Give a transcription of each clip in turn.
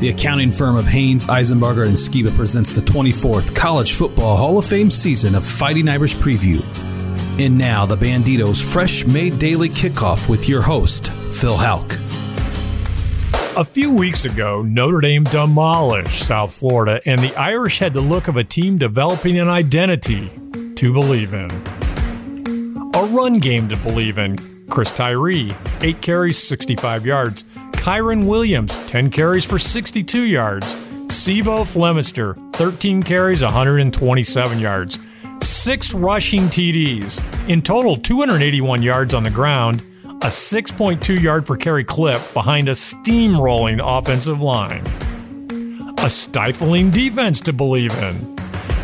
The accounting firm of Haines, Isenbarger, and Skiba presents the 24th College Football Hall of Fame season of Fighting Irish Preview. And now, the Banditos Fresh Made Daily Kickoff with your host, Phil Houck. A few weeks ago, Notre Dame demolished South Florida, and the Irish had the look of a team developing an identity to believe in. A run game to believe in. Chris Tyree, 8 carries, 65 yards. Kyren Williams, 10 carries for 62 yards. C'Bo Flemister, 13 carries, 127 yards. Six rushing TDs. In total, 281 yards on the ground, a 6.2 yard per carry clip behind a steamrolling offensive line. A stifling defense to believe in.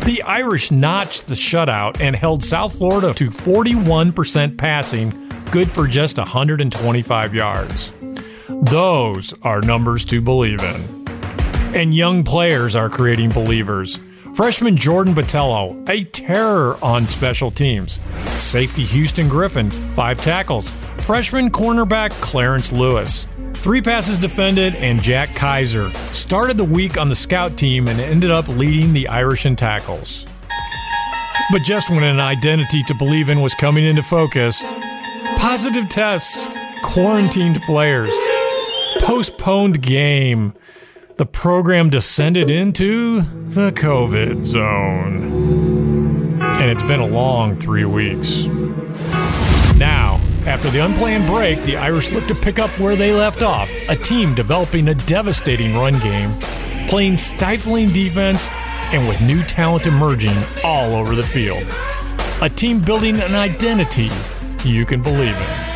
The Irish notched the shutout and held South Florida to 41% passing, good for just 125 yards. Those are numbers to believe in. And young players are creating believers. Freshman Jordan Botelho, a terror on special teams. Safety Houston Griffin, five tackles. Freshman cornerback Clarence Lewis. Three passes defended, and Jack Kiser started the week on the scout team and ended up leading the Irish in tackles. But just when an identity to believe in was coming into focus, positive tests, quarantined players, postponed game, the program descended into the COVID zone. And it's been a long three weeks. Now, after the unplanned break, the Irish look to pick up where they left off, a team developing a devastating run game, playing stifling defense, and with new talent emerging all over the field. A team building an identity you can believe in.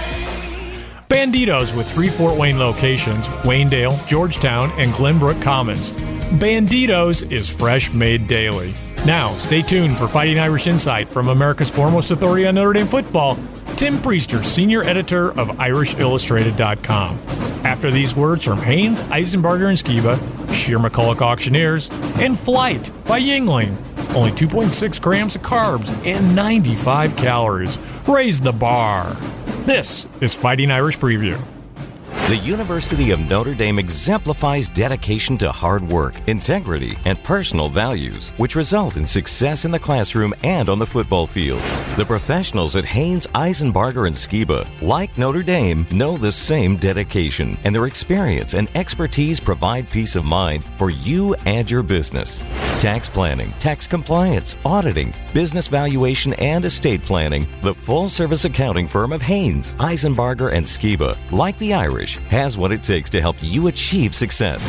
Banditos with three Fort Wayne locations Waynedale, Georgetown, and Glenbrook Commons. Banditos is fresh made daily. Now, stay tuned for Fighting Irish Insight from America's foremost authority on Notre Dame football, Tim Prister, senior editor of IrishIllustrated.com. After these words from Haines, Isenbarger, and Skiba, Shearer McCulloch Auctioneers, and Flight by Yuengling. Only 2.6 grams of carbs and 95 calories. Raise the bar. This is Fighting Irish Preview. The University of Notre Dame exemplifies dedication to hard work, integrity, and personal values, which result in success in the classroom and on the football field. The professionals at Haines, Isenbarger, and Skiba, like Notre Dame, know the same dedication, and their experience and expertise provide peace of mind for you and your business. Tax planning, tax compliance, auditing, business valuation, and estate planning, the full service accounting firm of Haines, Isenbarger, and Skiba, like the Irish, has what it takes to help you achieve success.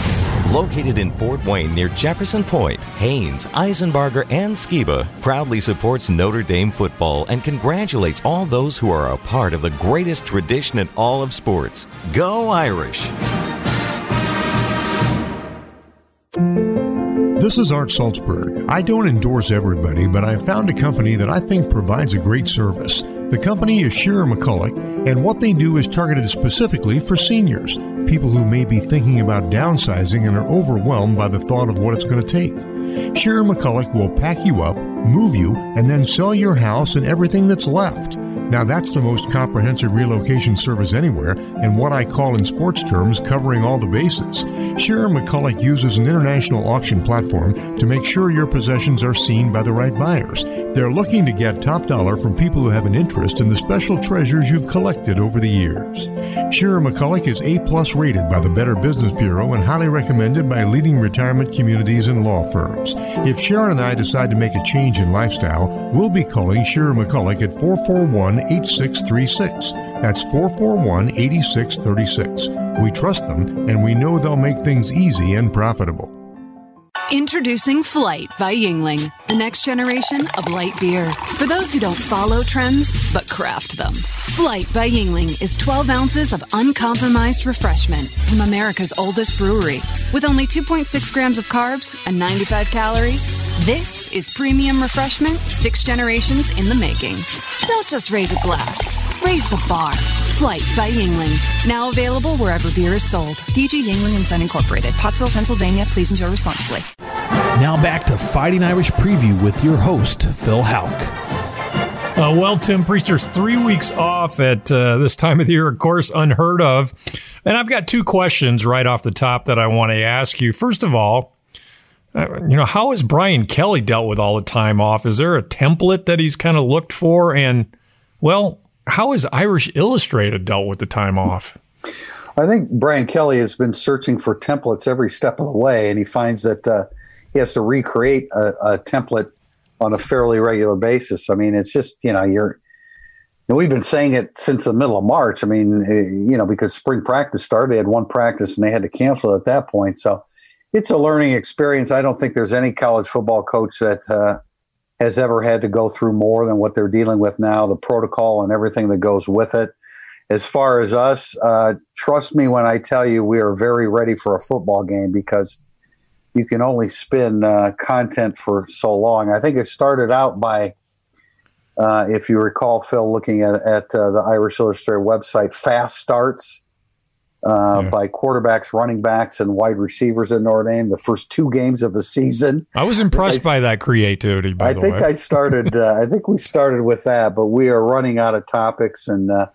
Located in Fort Wayne near Jefferson Point, Haines, Isenbarger, and Skiba proudly supports Notre Dame football and congratulates all those who are a part of the greatest tradition in all of sports. Go Irish! This is Art Salzburg. I don't endorse everybody, but I found a company that I think provides a great service. The company is Shearer McCulloch, and what they do is targeted specifically for seniors, people who may be thinking about downsizing and are overwhelmed by the thought of what it's going to take. Shearer McCulloch will pack you up, move you, and then sell your house and everything that's left. Now, that's the most comprehensive relocation service anywhere, and what I call in sports terms covering all the bases. Shearer McCulloch uses an international auction platform to make sure your possessions are seen by the right buyers. They're looking to get top dollar from people who have an interest in the special treasures you've collected over the years. Shearer McCulloch is A plus rated by the Better Business Bureau and highly recommended by leading retirement communities and law firms. If Sharon and I decide to make a change in lifestyle, we'll be calling Shearer McCulloch at 441 8636. That's 441 8636. We trust them and we know they'll make things easy and profitable. Introducing Flight by Yuengling, the next generation of light beer. For those who don't follow trends, but craft them. Flight by Yuengling is 12 ounces of uncompromised refreshment from America's oldest brewery. With only 2.6 grams of carbs and 95 calories, this is premium refreshment six generations in the making. Don't just raise a glass, raise the bar. Flight by Yuengling. Now available wherever beer is sold. DG Yuengling and Son Incorporated, Pottsville, Pennsylvania. Please enjoy responsibly. Now back to Fighting Irish Preview with your host, Phil Houck. Uh, well, Tim Prister's three weeks off at uh, this time of the year, of course, unheard of. And I've got two questions right off the top that I want to ask you. First of all, you know, how has Brian Kelly dealt with all the time off? Is there a template that he's kind of looked for? And, well, how has Irish Illustrated dealt with the time off? I think Brian Kelly has been searching for templates every step of the way, and he finds that uh, he has to recreate a, a template on a fairly regular basis. I mean, it's just you know you're. and we've been saying it since the middle of March. I mean, eh, you know, because spring practice started, they had one practice and they had to cancel at that point. So it's a learning experience. I don't think there's any college football coach that uh, has ever had to go through more than what they're dealing with now, the protocol and everything that goes with it. As far as us, uh, trust me when I tell you we are very ready for a football game because you can only spin uh, content for so long. I think it started out by, uh, if you recall, Phil, looking at, at uh, the Irish Illustrated website, fast starts uh, yeah. by quarterbacks, running backs, and wide receivers in Notre Dame. The first two games of the season. I was impressed I, by that creativity. By I the think way, I started. Uh, I think we started with that, but we are running out of topics and uh,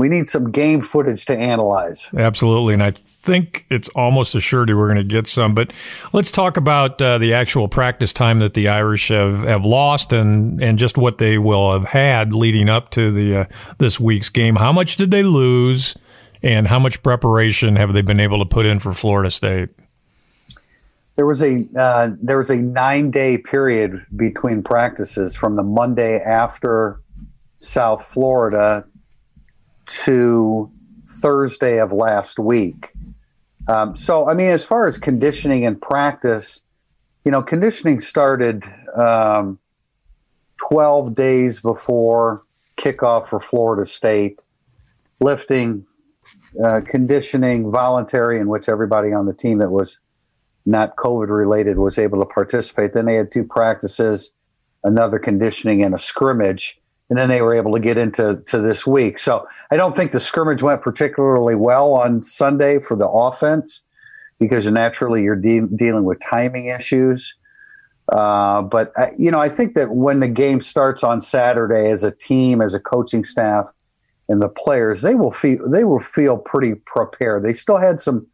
we need some game footage to analyze. Absolutely, and I think it's almost assured we're going to get some. But let's talk about uh, the actual practice time that the Irish have, have lost, and and just what they will have had leading up to the uh, this week's game. How much did they lose, and how much preparation have they been able to put in for Florida State? There was a uh, there was a nine day period between practices from the Monday after South Florida to Thursday of last week. Um, so, I mean, as far as conditioning and practice, you know, conditioning started um, 12 days before kickoff for Florida State, lifting, uh, conditioning, voluntary, in which everybody on the team that was not COVID related was able to participate. Then they had two practices, another conditioning, and a scrimmage and then they were able to get into to this week. So I don't think the scrimmage went particularly well on Sunday for the offense because naturally you're de- dealing with timing issues. Uh, but uh, you know, I think that when the game starts on Saturday, as a team, as a coaching staff, and the players, they will feel they will feel pretty prepared. They still had some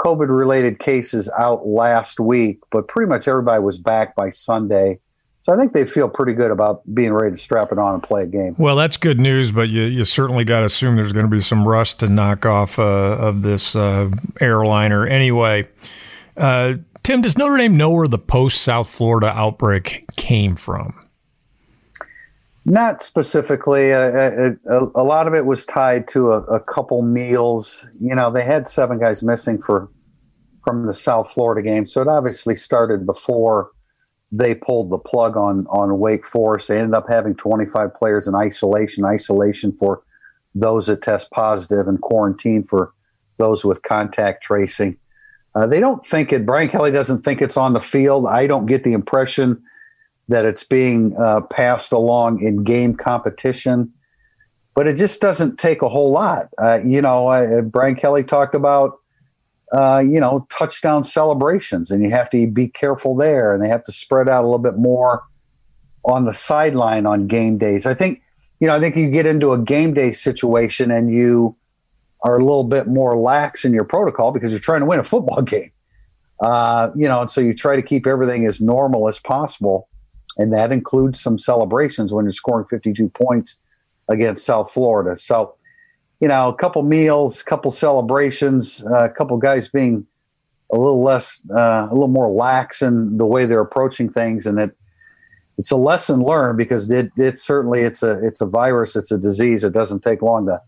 COVID related cases out last week, but pretty much everybody was back by Sunday so I think they feel pretty good about being ready to strap it on and play a game. Well, that's good news, but you, you certainly got to assume there's going to be some rust to knock off uh, of this uh, airliner. Anyway, uh, Tim, does Notre Dame know where the post South Florida outbreak came from? Not specifically. Uh, a, a, lot of it was tied to a, a couple meals. You know, they had seven guys missing for from the South Florida game, so it obviously started before they pulled the plug on on Wake Forest. They ended up having 25 players in isolation, isolation for those that test positive, and quarantine for those with contact tracing. Uh, they don't think it. Brian Kelly doesn't think it's on the field. I don't get the impression that it's being uh, passed along in game competition, but it just doesn't take a whole lot. Uh, you know, uh, Brian Kelly talked about uh, you know, touchdown celebrations, and you have to be careful there, and they have to spread out a little bit more on the sideline on game days. I think, you know, I think you get into a game day situation and you are a little bit more lax in your protocol because you're trying to win a football game. Uh, you know, and so you try to keep everything as normal as possible, and that includes some celebrations when you're scoring 52 points against South Florida. So you know, a couple meals, a couple celebrations, uh, a couple guys being a little less, uh, a little more lax in the way they're approaching things, and it it's a lesson learned because it it certainly it's a it's a virus, it's a disease. It doesn't take long to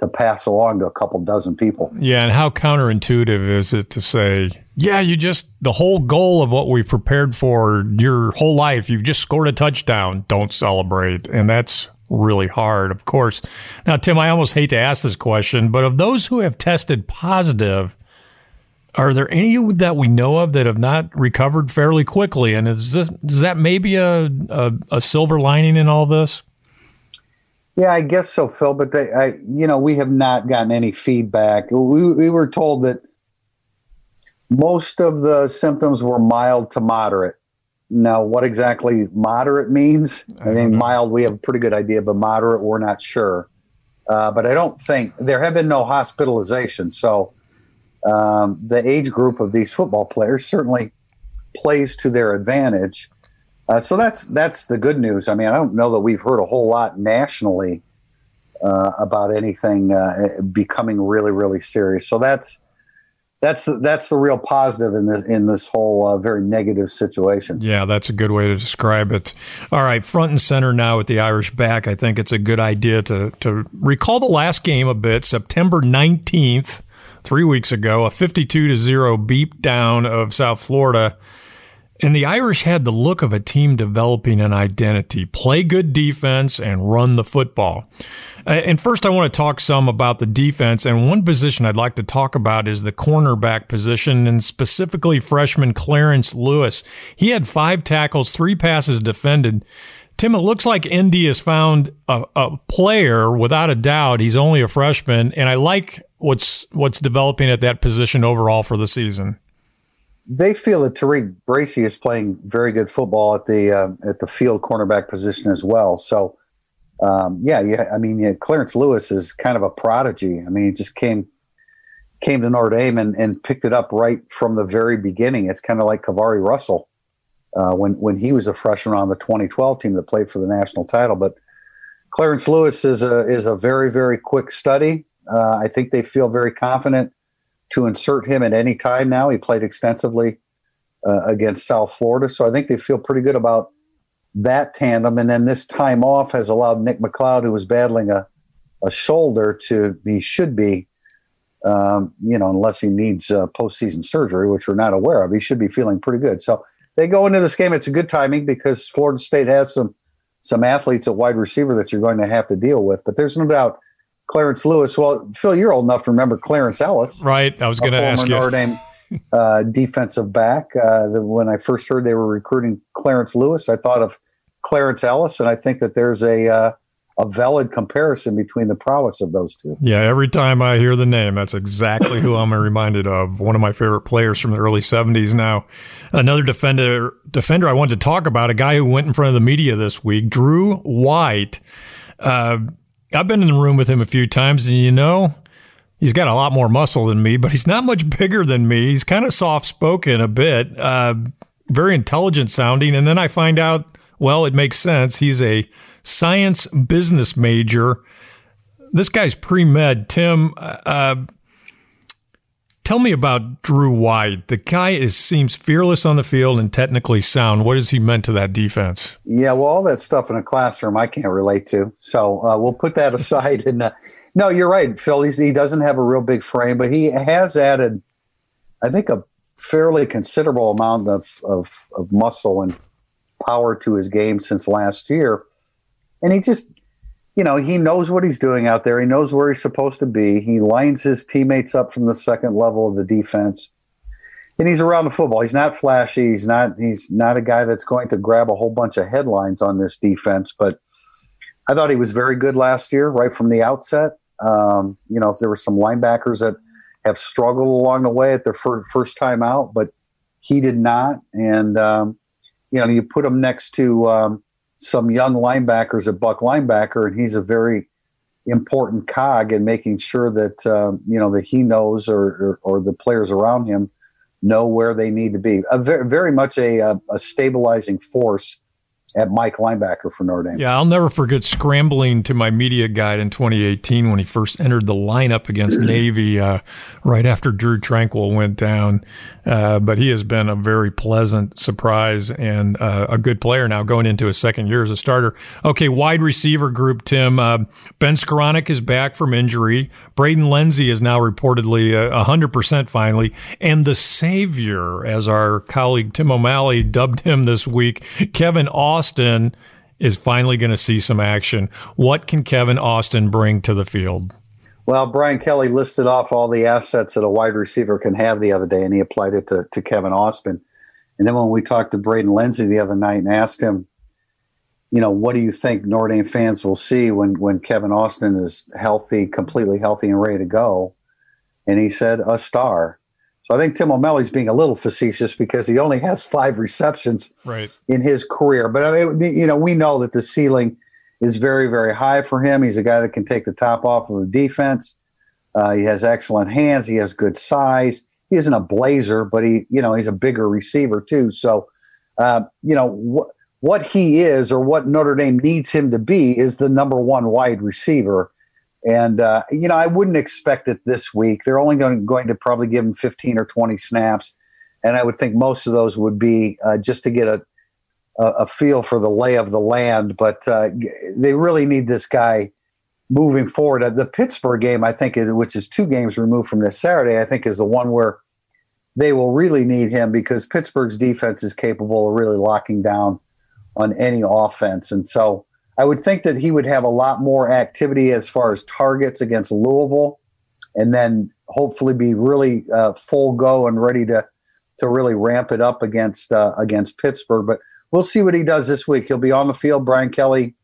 to pass along to a couple dozen people. Yeah, and how counterintuitive is it to say, yeah, you just the whole goal of what we prepared for your whole life, you've just scored a touchdown, don't celebrate, and that's really hard, of course. Now, Tim, I almost hate to ask this question, but of those who have tested positive, are there any that we know of that have not recovered fairly quickly? And is this is that maybe a, a, a silver lining in all this? Yeah, I guess so, Phil. But they, I, you know, we have not gotten any feedback. We, we were told that most of the symptoms were mild to moderate, Now, what exactly moderate means? I, I think mild, we have a pretty good idea, but moderate, we're not sure. Uh, but I don't think there have been no hospitalizations. So um, the age group of these football players certainly plays to their advantage. Uh, so that's that's the good news. I mean, I don't know that we've heard a whole lot nationally uh, about anything uh, becoming really, really serious. So that's that's the, that's the real positive in this in this whole uh, very negative situation. Yeah, that's a good way to describe it. All right, front and center now with the Irish back. I think it's a good idea to to recall the last game a bit. September nineteenth, three weeks ago, a fifty-two to zero beat down of South Florida. And the Irish had the look of a team developing an identity, play good defense and run the football. Uh, and first, I want to talk some about the defense. And one position I'd like to talk about is the cornerback position, and specifically freshman Clarence Lewis. He had five tackles, three passes defended. Tim, it looks like ND has found a, a player without a doubt. He's only a freshman, and I like what's what's developing at that position overall for the season. They feel that Tariq Bracy is playing very good football at the uh, at the field cornerback position as well. So um, yeah, yeah. I mean, yeah, Clarence Lewis is kind of a prodigy. I mean, he just came came to Notre Dame and, and picked it up right from the very beginning. It's kind of like KeiVarae Russell uh, when when he was a freshman on the 2012 team that played for the national title. But Clarence Lewis is a is a very very quick study. Uh, I think they feel very confident to insert him at any time now. He played extensively uh, against South Florida, so I think they feel pretty good about that tandem. And then this time off has allowed Nick McCloud, who was battling a, a shoulder, to be, should be, um, you know, unless he needs uh, postseason surgery, which we're not aware of, he should be feeling pretty good. So they go into this game. It's a good timing because Florida State has some some athletes at wide receiver that you're going to have to deal with. But there's no doubt Clarence Lewis. Well, Phil, you're old enough to remember Clarence Ellis, right? I was going to ask you. Notre Dame uh, defensive back. Uh, the, when I first heard they were recruiting Clarence Lewis, I thought of Clarence Ellis, and I think that there's a uh, a valid comparison between the prowess of those two. Yeah, every time I hear the name, that's exactly who I'm reminded of. One of my favorite players from the early 70s. Now, another defender defender I wanted to talk about, a guy who went in front of the media this week, Drew White. Uh, I've been in the room with him a few times, and you know, he's got a lot more muscle than me, but he's not much bigger than me. He's kind of soft spoken a bit, uh, very intelligent sounding. And then I find out, well, it makes sense. He's a science business major. This guy's pre med. Tim, uh, tell me about Drew White. The guy is seems fearless on the field and technically sound. What has he meant to that defense? Yeah, well, all that stuff in a classroom I can't relate to. So uh, we'll put that aside and. Uh, no, you're right, Phil. He doesn't have a real big frame, but he has added, I think, a fairly considerable amount of, of, of muscle and power to his game since last year. And he just, you know, he knows what he's doing out there. He knows where he's supposed to be. He lines his teammates up from the second level of the defense. And he's around the football. He's not flashy. He's not he's not a guy that's going to grab a whole bunch of headlines on this defense, but I thought he was very good last year, right from the outset. Um, you know, there were some linebackers that have struggled along the way at their fir- first time out, but he did not. And um, you know, you put him next to um, some young linebackers at Buck linebacker, and he's a very important cog in making sure that um, you know that he knows or, or, or the players around him know where they need to be. A very, very much a, a stabilizing force at Mike linebacker for Notre Dame. Yeah, I'll never forget scrambling to my media guide in 2018 when he first entered the lineup against Navy uh, right after Drew Tranquill went down. Uh, but he has been a very pleasant surprise and uh, a good player now going into his second year as a starter. Okay, wide receiver group, Tim. Uh, ben Skowronek is back from injury. Braden Lenzy is now reportedly uh, 100% finally. And the savior, as our colleague Tim O'Malley dubbed him this week, Kevin Austin is finally going to see some action. What can Kevin Austin bring to the field? Well, Brian Kelly listed off all the assets that a wide receiver can have the other day, and he applied it to, to Kevin Austin. And then when we talked to Braden Lenzy the other night and asked him, you know, what do you think Notre Dame fans will see when, when Kevin Austin is healthy, completely healthy and ready to go? And he said, a star. I think Tim O'Malley's being a little facetious because he only has five receptions right. in his career. But I mean, you know, we know that the ceiling is very, very high for him. He's a guy that can take the top off of the defense. Uh, he has excellent hands. He has good size. He isn't a blazer, but he, you know, he's a bigger receiver too. So, uh, you know, what what he is or what Notre Dame needs him to be is the number one wide receiver. And uh, you know, I wouldn't expect it this week. They're only going, going to probably give him 15 or 20 snaps, and I would think most of those would be uh, just to get a, a, a feel for the lay of the land. But uh, they really need this guy moving forward. Uh, the Pittsburgh game, I think, is which is two games removed from this Saturday. I think is the one where they will really need him because Pittsburgh's defense is capable of really locking down on any offense, and so I would think that he would have a lot more activity as far as targets against Louisville, and then hopefully be really uh, full go and ready to to really ramp it up against uh, against Pittsburgh. But we'll see what he does this week. He'll be on the field. Brian Kelly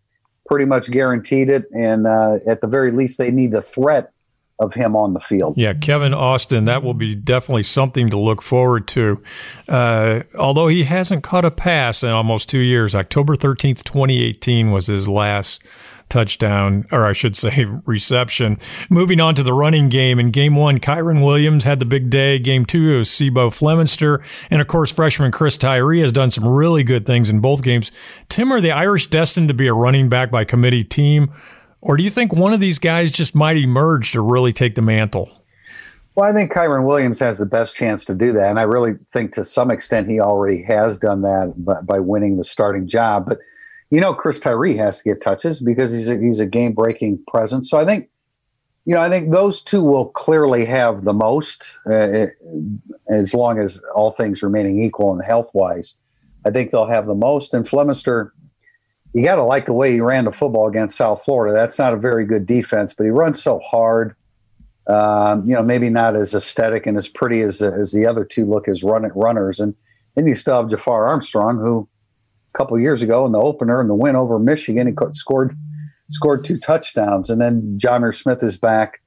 pretty much guaranteed it, and uh, at the very least, they need the threat of him on the field. Yeah, Kevin Austin, that will be definitely something to look forward to. Uh, although he hasn't caught a pass in almost two years, October 13th, 2018 was his last touchdown, or I should say reception. Moving on to the running game. In game one, Kyren Williams had the big day. Game two, it was C'Bo Flemister. And of course, freshman Chris Tyree has done some really good things in both games. Tim, are the Irish destined to be a running back by committee team? Or do you think one of these guys just might emerge to really take the mantle? Well, I think Kyren Williams has the best chance to do that. And I really think to some extent he already has done that by, by winning the starting job. But, you know, Chris Tyree has to get touches because he's a, he's a game breaking presence. So I think, you know, I think those two will clearly have the most uh, as long as all things remaining equal and health wise. I think they'll have the most. And Flemister, you got to like the way he ran the football against South Florida. That's not a very good defense, but he runs so hard. Um, you know, maybe not as aesthetic and as pretty as as the other two look as run runners. And then you still have Jafar Armstrong, who a couple years ago in the opener and the win over Michigan, he scored scored two touchdowns. And then Jonnu Smith is back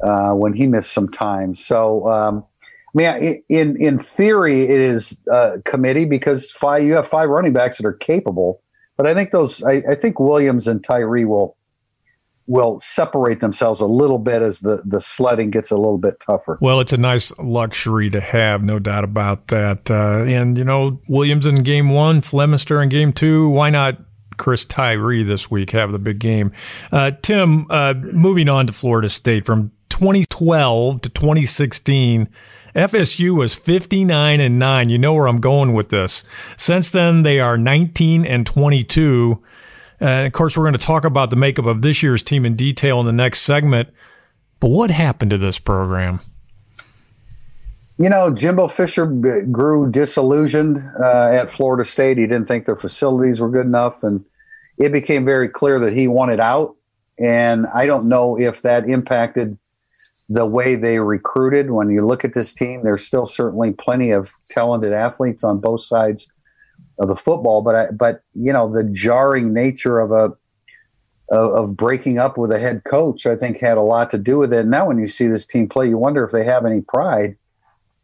uh, when he missed some time. So. Um, I mean, in in theory, it is a committee because five you have five running backs that are capable but I think those, I, I think Williams and Tyree will will separate themselves a little bit as the the sledding gets a little bit tougher. Well, it's a nice luxury to have, no doubt about that. Uh, and you know, Williams in game one, Flemister in game two. Why not? Chris Tyree this week have the big game. Uh, Tim, uh, moving on to Florida State from 2012 to 2016. FSU was 59 and 9. You know where I'm going with this. Since then, they are 19 and 22. And of course, we're going to talk about the makeup of this year's team in detail in the next segment. But what happened to this program? You know, Jimbo Fisher grew disillusioned uh, at Florida State. He didn't think their facilities were good enough, and it became very clear that he wanted out. And I don't know if that impacted the way they recruited. When you look at this team, there's still certainly plenty of talented athletes on both sides of the football, but I, but you know the jarring nature of a of, breaking up with a head coach, I think, had a lot to do with it. Now, when you see this team play, you wonder if they have any pride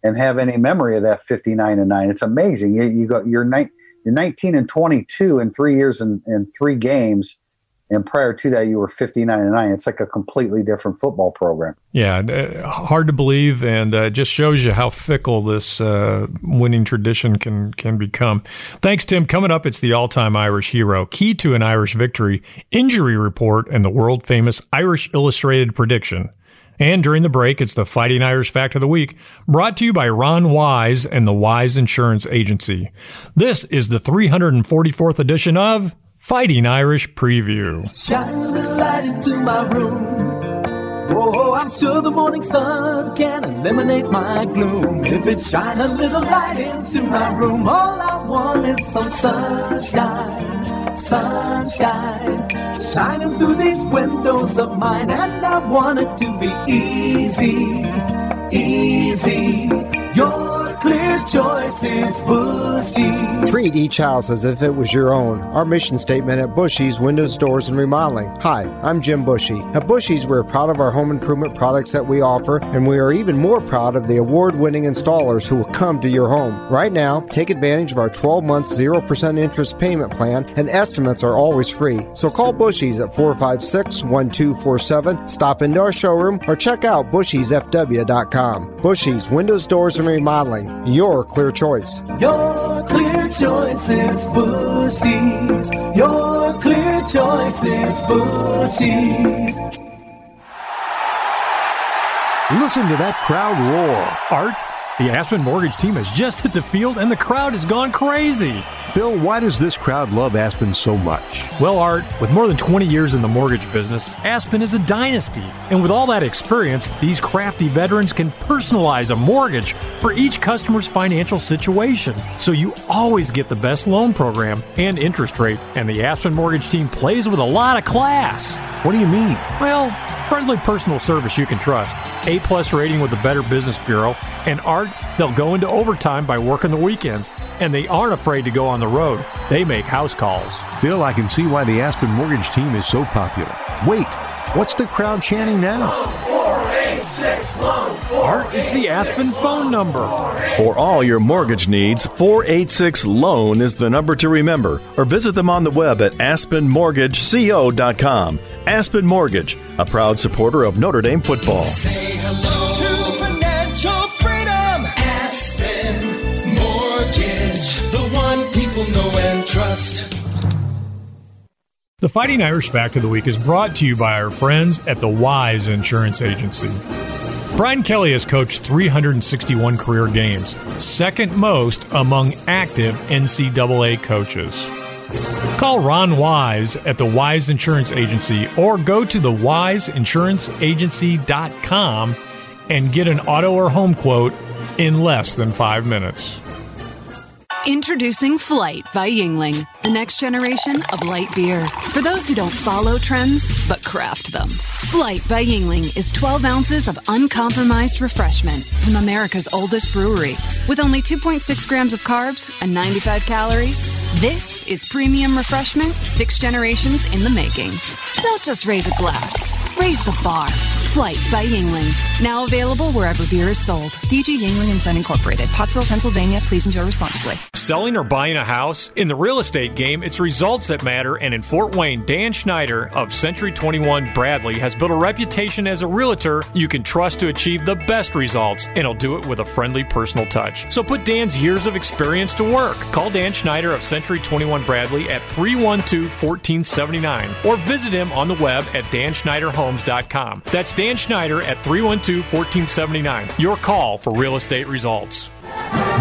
and have any memory of that 59 and nine. It's amazing. You, you go, you're, you're 19 and 22 in three years and, and three games and prior to that you were 59 and 9 it's like a completely different football program. Yeah uh, hard to believe and uh, just shows you how fickle this uh, winning tradition can can become. Thanks tim. Coming up it's the all-time irish hero. Key to an irish victory injury report and the world famous irish illustrated prediction. And during the break, it's the Fighting Irish Fact of the Week, brought to you by Ron Wise and the Wise Insurance Agency. This is the 344th edition of Fighting Irish Preview. Shine a light into my room. Oh, I'm sure the morning sun can eliminate my gloom. If it shine a little light into my room, all I want is some sunshine, sunshine, shining through these windows of mine. And I want it to be easy, easy. Clear choice is Bushy. Treat each house as if it was your own. Our mission statement at Bushy's Windows, Doors, and Remodeling. Hi, I'm Jim Bushy. At Bushy's, we're proud of our home improvement products that we offer, and we are even more proud of the award winning installers who will come to your home. Right now, take advantage of our 12 month 0% interest payment plan, and estimates are always free. So call Bushy's at 456 1247, stop into our showroom, or check out bushy'sfw.com. Bushy's Windows, Doors, and Remodeling. Your clear choice. Your clear choice is Bushy's. Your clear choice is Bushy's. Listen to that crowd roar. Art, the Aspen Mortgage team has just hit the field and the crowd has gone crazy. Phil, why does this crowd love Aspen so much? Well, Art, with more than 20 years in the mortgage business, Aspen is a dynasty. And with all that experience, these crafty veterans can personalize a mortgage for each customer's financial situation. So you always get the best loan program and interest rate. And the Aspen Mortgage team plays with a lot of class. What do you mean? Well, friendly personal service you can trust, A plus rating with the Better Business Bureau, and Art, they'll go into overtime by working the weekends, and they aren't afraid to go on the road. They make house calls. Phil, I can see why the Aspen Mortgage team is so popular. Wait, what's the crowd chanting now? Art, it's the Aspen phone number. For all your mortgage needs, 486 Loan is the number to remember, or visit them on the web at aspenmortgageco.com. Aspen Mortgage, a proud supporter of Notre Dame football. Trust. The Fighting Irish Fact of the Week is brought to you by our friends at the Wise Insurance Agency. Brian Kelly has coached 361 career games, second most among active NCAA coaches. Call Ron Wise at the Wise Insurance Agency or go to thewiseinsuranceagency.com and get an auto or home quote in less than five minutes. Introducing Flight by Yuengling, the next generation of light beer. For those who don't follow trends, but craft them. Flight by Yuengling is 12 ounces of uncompromised refreshment from America's oldest brewery. With only 2.6 grams of carbs and 95 calories, this is premium refreshment six generations in the making. Don't just raise a glass, raise the bar. Flight by Yuengling. Now available wherever beer is sold. DG Yuengling and Son Incorporated, Pottsville, Pennsylvania. Please enjoy responsibly. Selling or buying a house? In the real estate game, it's results that matter, and in Fort Wayne, Dan Schneider of Century 21 Bradley has built a reputation as a realtor you can trust to achieve the best results, and he'll do it with a friendly personal touch. So put Dan's years of experience to work. Call Dan Schneider of Century 21 Bradley at 312 1479 or visit him on the web at danschneiderhomes.com. That's Dan Schneider at 312 1479. Your call for real estate results.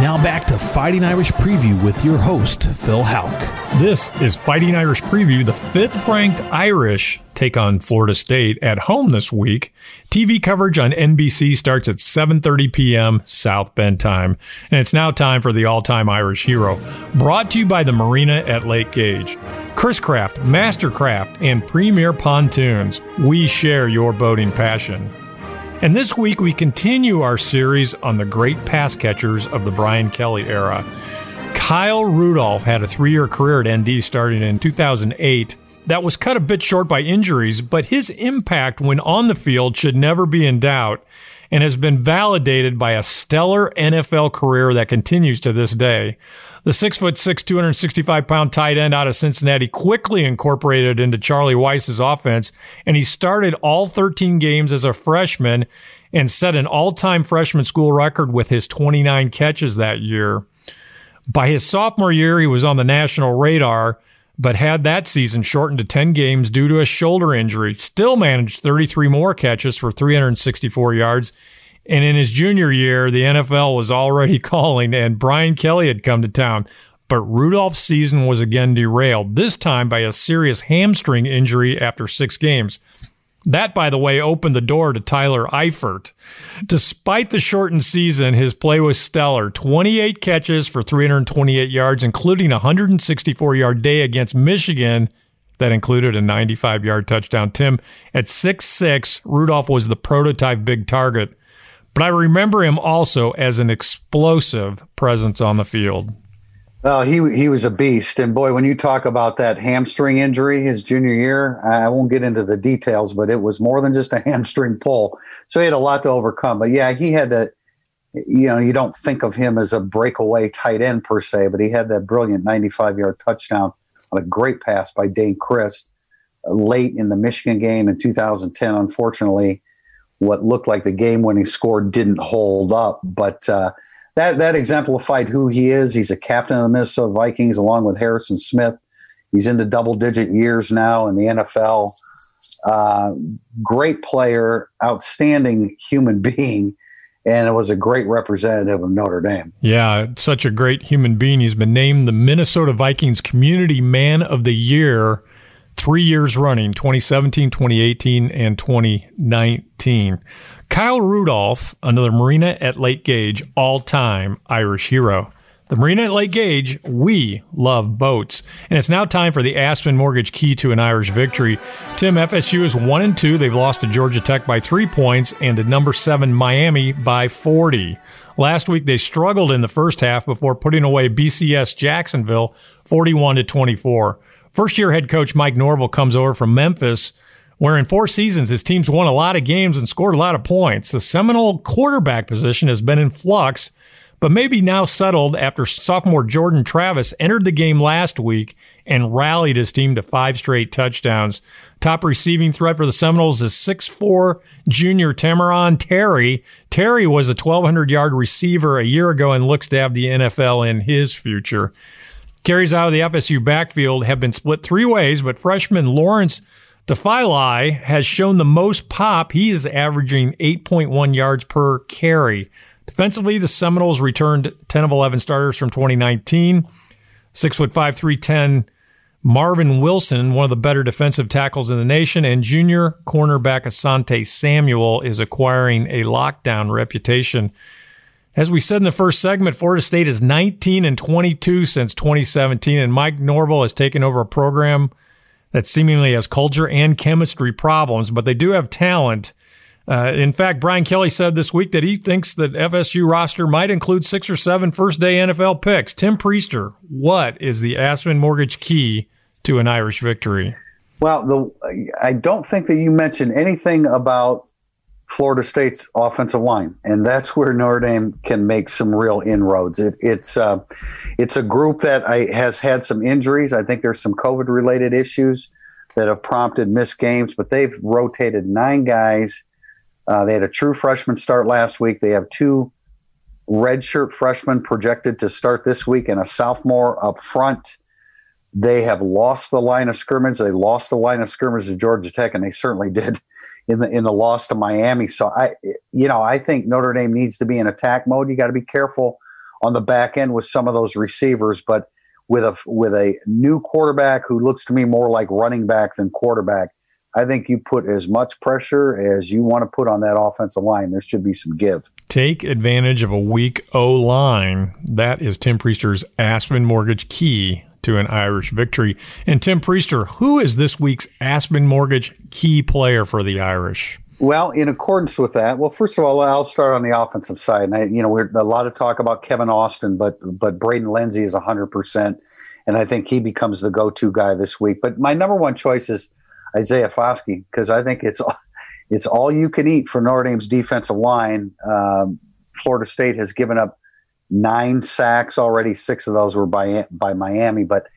Now back to Fighting Irish Preview with your host, Phil Hauk. This is Fighting Irish Preview. The fifth ranked Irish take on Florida State at home this week. TV coverage on NBC starts at 7:30 p.m. South Bend time, and it's now time for the all-time Irish hero. Brought to you by the Marina at Lake Gage. Chris Craft, Mastercraft, and Premier Pontoons. We share your boating passion. And this week we continue our series on the great pass catchers of the Brian Kelly era. Kyle Rudolph had a three year career at ND starting in 2008 that was cut a bit short by injuries, but his impact when on the field should never be in doubt and has been validated by a stellar NFL career that continues to this day. The six foot six, 265 pound tight end out of Cincinnati quickly incorporated into Charlie Weis's offense, and he started all 13 games as a freshman and set an all time freshman school record with his 29 catches that year. By his sophomore year, he was on the national radar, but had that season shortened to 10 games due to a shoulder injury. Still managed 33 more catches for 364 yards. And in his junior year, the NFL was already calling, and Brian Kelly had come to town. But Rudolph's season was again derailed, this time by a serious hamstring injury after six games. That, by the way, opened the door to Tyler Eifert. Despite the shortened season, his play was stellar 28 catches for 328 yards, including a 164 yard day against Michigan that included a 95 yard touchdown. Tim, at 6'6, Rudolph was the prototype big target. But I remember him also as an explosive presence on the field. Well, he he was a beast, and boy, when you talk about that hamstring injury his junior year, I won't get into the details, but it was more than just a hamstring pull. So he had a lot to overcome. But yeah, he had that. You know, you don't think of him as a breakaway tight end per se, but he had that brilliant 95 yard touchdown on a great pass by Dayne Crist uh, late in the Michigan game in 2010. Unfortunately, what looked like the game winning score didn't hold up, but uh, that that exemplified who he is. He's a captain of the Minnesota Vikings along with Harrison Smith. He's into double digit years now in the NFL. Uh, great player, outstanding human being, and it was a great representative of Notre Dame. Yeah, such a great human being. He's been named the Minnesota Vikings Community Man of the Year three years running 2017, 2018, and 2019. Kyle Rudolph, another Marina at Lake Gage, all time Irish hero. The Marina at Lake Gage, we love boats. And it's now time for the Aspen Mortgage key to an Irish victory. Tim, FSU is 1 and 2. They've lost to Georgia Tech by three points and to number 7 Miami by 40. Last week they struggled in the first half before putting away FCS Jacksonville 41 to 24. First year head coach Mike Norvell comes over from Memphis, where in four seasons his teams won a lot of games and scored a lot of points. The Seminole quarterback position has been in flux, but maybe now settled after sophomore Jordan Travis entered the game last week and rallied his team to five straight touchdowns. Top receiving threat for the Seminoles is 6'4 junior Tamorrion Terry. Terry was a 1,200 yard receiver a year ago and looks to have the NFL in his future. Carries out of the FSU backfield have been split three ways, but freshman Lawrence Toafili has shown the most pop. He is averaging 8.1 yards per carry. Defensively, the Seminoles returned 10 of 11 starters from 2019. Six foot five, 310 Marvin Wilson, one of the better defensive tackles in the nation, and junior cornerback Asante Samuel is acquiring a lockdown reputation. As we said in the first segment, Florida State is 19 and 22 since 2017, and Mike Norvell has taken over a program that seemingly has culture and chemistry problems, but they do have talent. Uh, in fact, Brian Kelly said this week that he thinks that FSU roster might include six or seven first day NFL picks. Tim Prister, what is the Aspen Mortgage key to an Irish victory? Well, the, I don't think that you mentioned anything about Florida State's offensive line, and that's where Notre Dame can make some real inroads. It, it's uh, it's a group that I, has had some injuries. I think there's some COVID related issues that have prompted missed games, but they've rotated nine guys. Uh, they had a true freshman start last week. They have two redshirt freshmen projected to start this week, and a sophomore up front. They have lost the line of scrimmage. They lost the line of scrimmage to Georgia Tech, and they certainly did in the in the loss to Miami. So I, you know, I think Notre Dame needs to be in attack mode. You got to be careful on the back end with some of those receivers, but with a with a new quarterback who looks to me more like running back than quarterback. I think you put as much pressure as you want to put on that offensive line. There should be some give. Take advantage of a weak O line. That is Tim Prister's Aspen Mortgage key to an Irish victory. And Tim Prister, who is this week's Aspen Mortgage key player for the Irish? Well, in accordance with that, well, first of all, I'll start on the offensive side. And I, you know, we're a lot of talk about Kevin Austin, but but Braden Lenzy is hundred percent, and I think he becomes the go-to guy this week. But my number one choice is Isaiah Foskey because I think it's it's all you can eat for Notre Dame's defensive line. Um, Florida State has given up nine sacks already. Six of those were by by Miami, but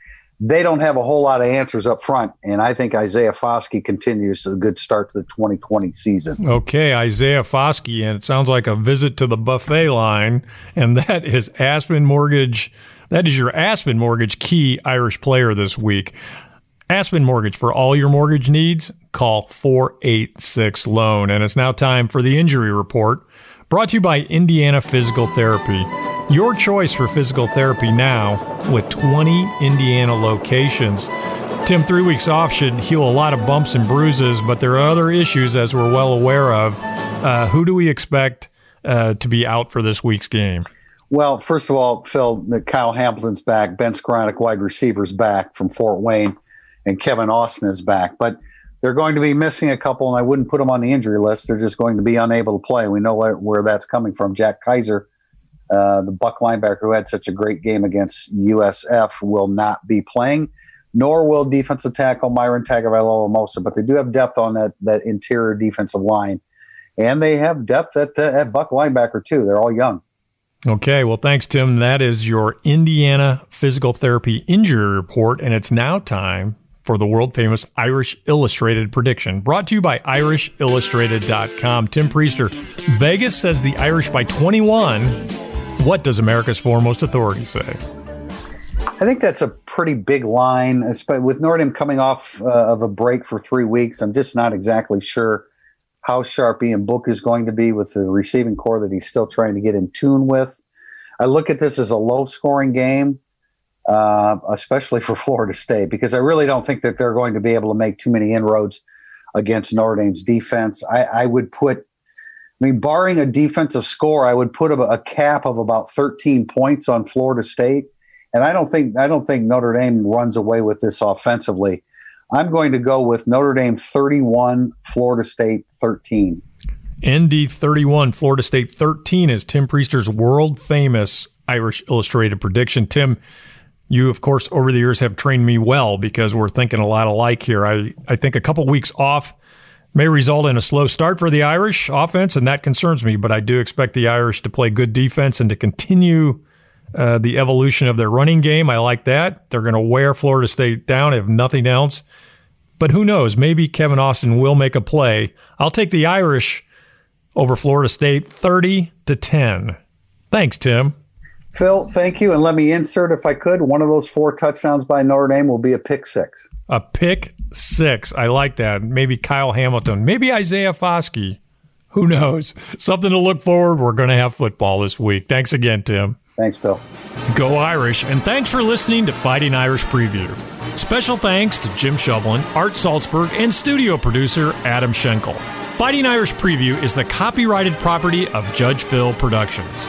they don't have a whole lot of answers up front. And I think Isaiah Foskey continues a good start to the 2020 season. Okay, Isaiah Foskey, and it sounds like a visit to the buffet line, and that is Aspen Mortgage. That is your Aspen Mortgage key Irish player this week. Aspen Mortgage for all your mortgage needs. Call 486 Loan. And it's now time for the injury report brought to you by Indiana Physical Therapy. Your choice for physical therapy now with 20 Indiana locations. Tim, three weeks off should heal a lot of bumps and bruises, but there are other issues as we're well aware of. Uh, who do we expect uh, to be out for this week's game? Well, first of all, Phil, Kyle Hamilton's back. Ben Skowronek, wide receiver's back from Fort Wayne, and Kevin Austin is back. But they're going to be missing a couple, and I wouldn't put them on the injury list. They're just going to be unable to play. We know where, where that's coming from. Jack Kiser, uh, the Buck linebacker who had such a great game against USF, will not be playing, nor will defensive tackle Myron Tagovailoa-Amosa. But they do have depth on that that interior defensive line, and they have depth at uh, at Buck linebacker too. They're all young. Okay, well, thanks, Tim. That is your Indiana Physical Therapy Injury Report, and it's now time for the world famous Irish Illustrated prediction, brought to you by IrishIllustrated.com. Tim Prister, Vegas says the Irish by 21. What does America's foremost authority say? I think that's a pretty big line, with Notre Dame coming off uh, of a break for three weeks. I'm just not exactly sure how sharp Ian Book is going to be with the receiving corps that he's still trying to get in tune with. I look at this as a low scoring game, uh, especially for Florida State, because I really don't think that they're going to be able to make too many inroads against Notre Dame's defense. I, I would put, I mean, barring a defensive score, I would put a, a cap of about 13 points on Florida State. And I don't think I don't think Notre Dame runs away with this offensively. I'm going to go with Notre Dame 31, Florida State 13. ND 31, Florida State 13 is Tim Prister's world famous Irish Illustrated prediction. Tim, you, of course, over the years have trained me well because we're thinking a lot alike here. I, I think a couple weeks off may result in a slow start for the Irish offense, and that concerns me, but I do expect the Irish to play good defense and to continue uh, the evolution of their running game. I like that. They're going to wear Florida State down, if nothing else. But who knows? Maybe Kevin Austin will make a play. I'll take the Irish over Florida State 30 to 10. Thanks, Tim. Phil, thank you. And let me insert, if I could, one of those four touchdowns by Notre Dame will be a pick six. A pick six. I like that. Maybe Kyle Hamilton. Maybe Isaiah Foskey. Who knows? Something to look forward. We're going to have football this week. Thanks again, Tim. Thanks, Phil. Go Irish, and thanks for listening to Fighting Irish Preview. Special thanks to Jim Shovelin, Art Salzberg, and studio producer Adam Schenkel. Fighting Irish Preview is the copyrighted property of Judge Phil Productions.